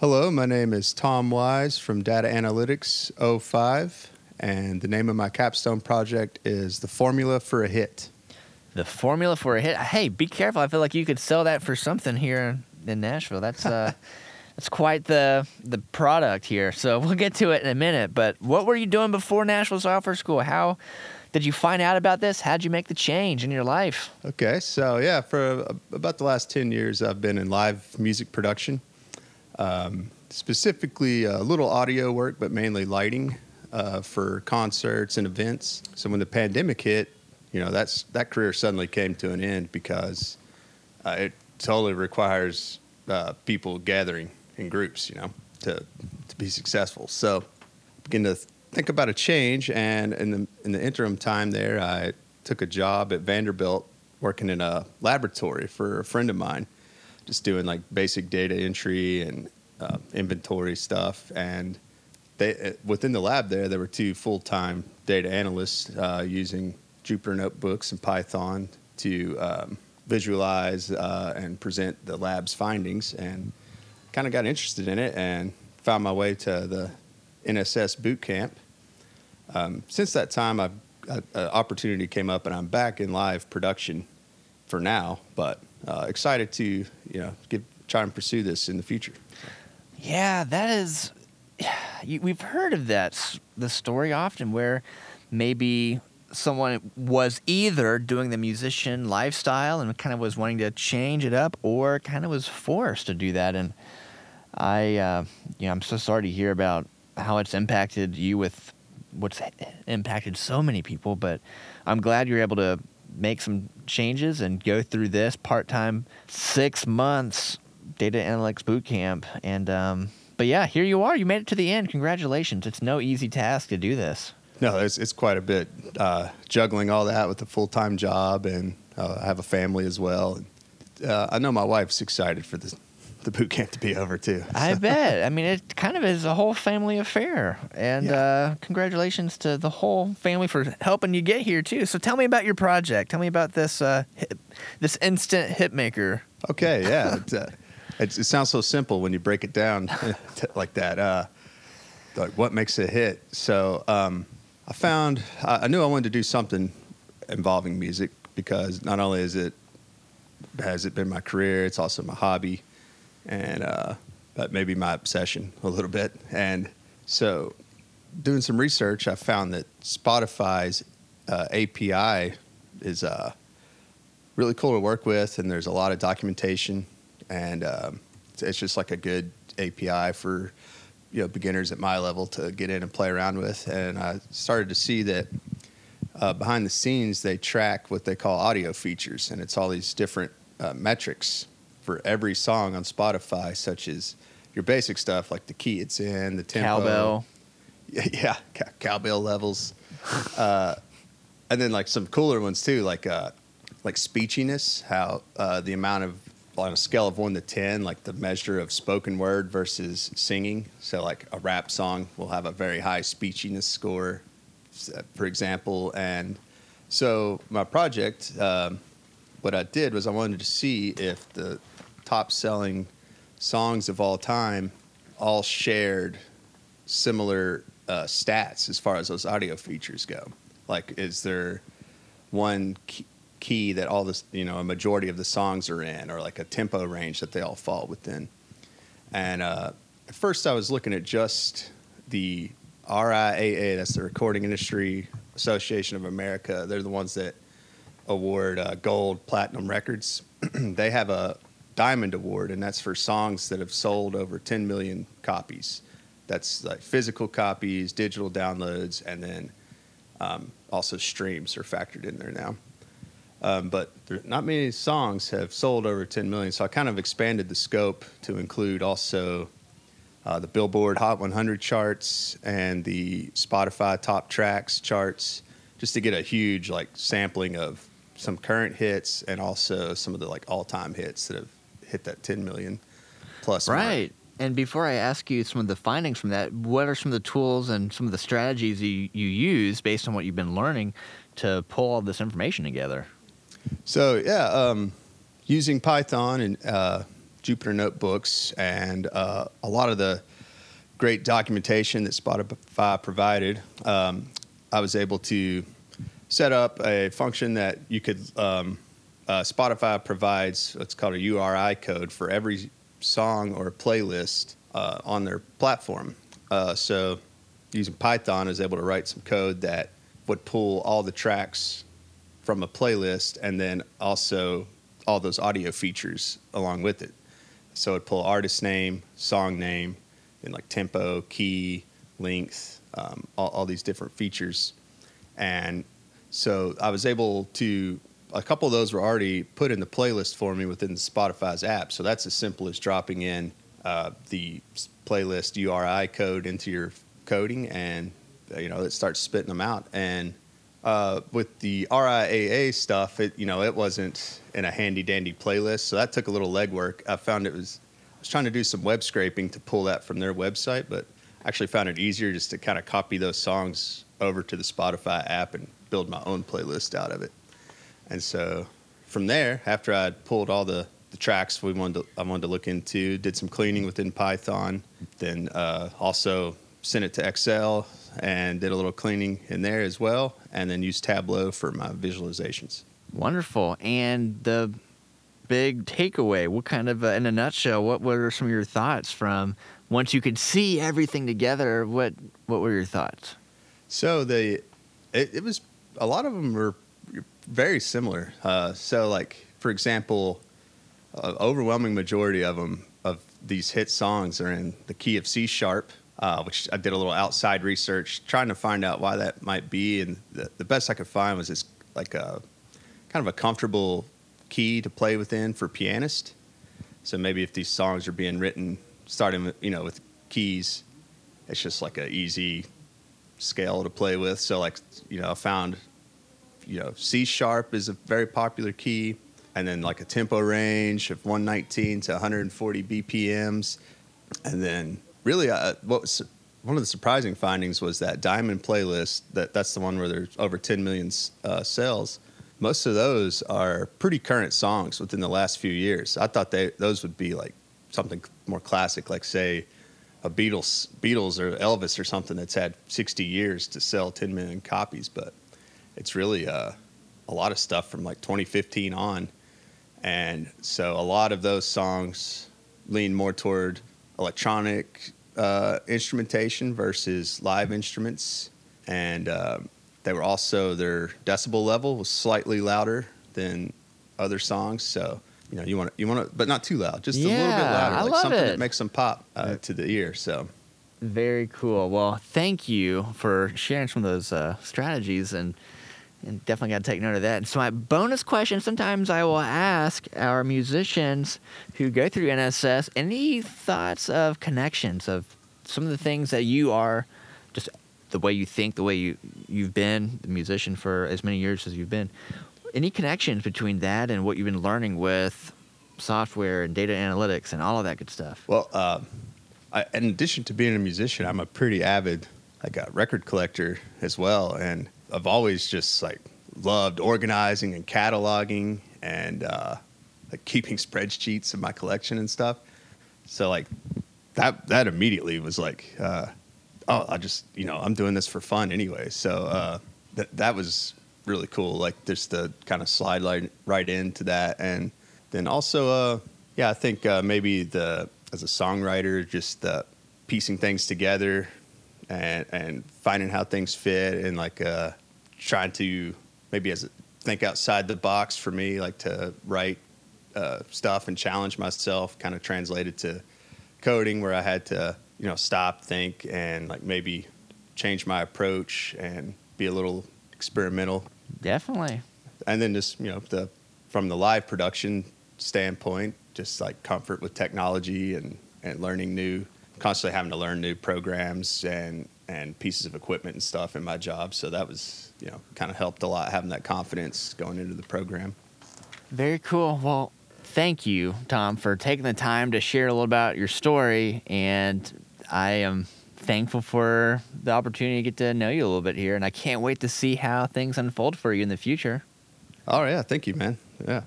Hello, my name is Tom Wise from Data Analytics 05, and the name of my capstone project is The Formula for a Hit. The formula for a hit. Hey, be careful. I feel like you could sell that for something here in Nashville. That's uh, that's quite the the product here. So we'll get to it in a minute. But what were you doing before Nashville Software School? How did you find out about this? How'd you make the change in your life? Okay, so yeah, for about the last 10 years, I've been in live music production, um, specifically a little audio work, but mainly lighting uh, for concerts and events. So when the pandemic hit, you know, that's that career suddenly came to an end because uh, it totally requires uh, people gathering in groups, you know, to to be successful. So begin to think about a change, and in the in the interim time there, I took a job at Vanderbilt working in a laboratory for a friend of mine, just doing like basic data entry and uh, inventory stuff. And they uh, within the lab there, there were two full time data analysts uh, using Jupyter notebooks and Python to um, visualize uh, and present the lab's findings, and kind of got interested in it and found my way to the NSS boot camp. Um, since that time, I've an opportunity came up, and I'm back in live production for now. But uh, excited to you know give, try and pursue this in the future. Yeah, that is. you- We've heard of that the story often where maybe someone was either doing the musician lifestyle and kind of was wanting to change it up, or kind of was forced to do that. And I, uh, you know, I'm so sorry to hear about how it's impacted you with what's impacted so many people. But I'm glad you're able to make some changes and go through this part-time six months data analytics boot camp. And um, but yeah, here you are. You made it to the end. Congratulations. It's no easy task to do this. No, it's it's quite a bit uh, juggling all that with a full time job, and uh, I have a family as well. Uh, I know my wife's excited for the the boot camp to be over too. I bet. I mean, it kind of is a whole family affair. And Yeah. uh, congratulations to the whole family for helping you get here too. So tell me about your project. Tell me about this uh, hit, this instant hit maker. Okay, yeah. It, uh, it, it sounds so simple when you break it down like that. Uh, like what makes a hit? So um, I found I, I knew I wanted to do something involving music because not only is it has it been my career, it's also my hobby, and uh, but maybe my obsession a little bit. And so, doing some research, I found that Spotify's uh, API is uh, really cool to work with, and there's a lot of documentation, and um, it's, it's just like a good API for you know beginners at my level to get in and play around with. And I started to see that uh, behind the scenes they track what they call audio features, and it's all these different uh, metrics for every song on Spotify, such as your basic stuff like the key it's in, the tempo, Cowbell. yeah, yeah cow- cowbell levels, uh, and then like some cooler ones too, like uh, like speechiness, how uh, the amount of on a scale of one to ten, like the measure of spoken word versus singing. So like a rap song will have a very high speechiness score, for example, and so my project, um, what I did was I wanted to see if the top selling songs of all time all shared similar uh, stats as far as those audio features go. Like, is there one key, that all this, you know, a majority of the songs are in, or like a tempo range that they all fall within? And uh, at first, I was looking at just the RIAA, that's the Recording Industry Association of America. They're the ones that award uh, gold, platinum records. they have a diamond award, and that's for songs that have sold over 10 million copies. That's like physical copies, digital downloads, and then um, also streams are factored in there now. Um, but not many songs have sold over 10 million, so I kind of expanded the scope to include also uh, the Billboard Hot 100 charts and the Spotify Top Tracks charts, just to get a huge like sampling of some current hits and also some of the like all-time hits that have hit that 10 million plus. mark. Right. And before I ask you some of the findings from that, what are some of the tools and some of the strategies you, you use based on what you've been learning to pull all this information together? So yeah, um, using Python and uh, Jupyter notebooks and uh, a lot of the great documentation that Spotify provided, um, I was able to set up a function that you could. Um, uh, Spotify provides what's called a URI code for every song or playlist uh, on their platform. Uh, so, using Python, is able to write some code that would pull all the tracks from a playlist and then also all those audio features along with it. So it'd pull artist name, song name, and like tempo, key, length, um, all, all these different features. And so I was able to, a couple of those were already put in the playlist for me within Spotify's app. So that's as simple as dropping in uh, the playlist URI code into your coding and, uh, you know, it starts spitting them out. And uh, with the RIAA stuff, it you know it wasn't in a handy dandy playlist, so that took a little legwork. I found it was I was trying to do some web scraping to pull that from their website, but actually found it easier just to kind of copy those songs over to the Spotify app and build my own playlist out of it. And so from there, after I'd pulled all the, the tracks we wanted to, I wanted to look into, did some cleaning within Python, then uh, also sent it to Excel and did a little cleaning in there as well, and then used Tableau for my visualizations. Wonderful. And the big takeaway, what kind of, uh, in a nutshell, what were some of your thoughts from once you could see everything together? What what were your thoughts? So the it, it was a lot of them were very similar. Uh, so like for example, uh, overwhelming majority of them of these hit songs are in the key of C sharp uh, which I did a little outside research trying to find out why that might be. And the, the best I could find was it's like a kind of a comfortable key to play within for pianist. So maybe if these songs are being written starting with, you know with keys, it's just like an easy scale to play with. So like you know I found you know C sharp is a very popular key, and then like a tempo range of 119 to 140 BPMs, and then really, uh, what was one of the surprising findings was that Diamond playlist. That that's the one where there's over 10 million uh, sales. Most of those are pretty current songs within the last few years. I thought they those would be like something more classic, like say a Beatles, Beatles or Elvis or something that's had 60 years to sell 10 million copies. But it's really uh, a lot of stuff from like 2015 on, and so a lot of those songs lean more toward electronic uh, instrumentation versus live instruments, and uh, they were also their decibel level was slightly louder than other songs. So you know you want to, you want to, but not too loud, just yeah, a little bit louder, I like love something it. that makes them pop uh, to the ear. So Very cool. Well, thank you for sharing some of those uh, strategies and and definitely got to take note of that. And so my bonus question, sometimes I will ask our musicians who go through NSS any thoughts of connections of some of the things that you are just the way you think, the way you you've been the musician for as many years as you've been. Any connections between that and what you've been learning with software and data analytics and all of that good stuff? well, uh, I, in addition to being a musician, I'm a pretty avid like a record collector as well, and I've always just like loved organizing and cataloging and uh, like keeping spreadsheets of my collection and stuff. So like that that immediately was like, uh, oh, I just you know I'm doing this for fun anyway. So uh, that that was really cool. Like just to kind of slide right, right into that, and then also uh, yeah, I think uh, maybe the as a songwriter, just piecing things together and and finding how things fit and like uh, trying to maybe as a, think outside the box for me, like to write uh, stuff and challenge myself, kind of translated to coding where I had to you know stop, think, and like maybe change my approach and be a little experimental. Definitely. And then just you know the from the live production standpoint, just like comfort with technology and and learning new, constantly having to learn new programs and and pieces of equipment and stuff in my job. So that was you know kind of helped a lot having that confidence going into the program. Very cool. Well, thank you, Tom, for taking the time to share a little about your story. And I am thankful for the opportunity to get to know you a little bit here. And I can't wait to see how things unfold for you in the future. Oh yeah, thank you, man. Yeah.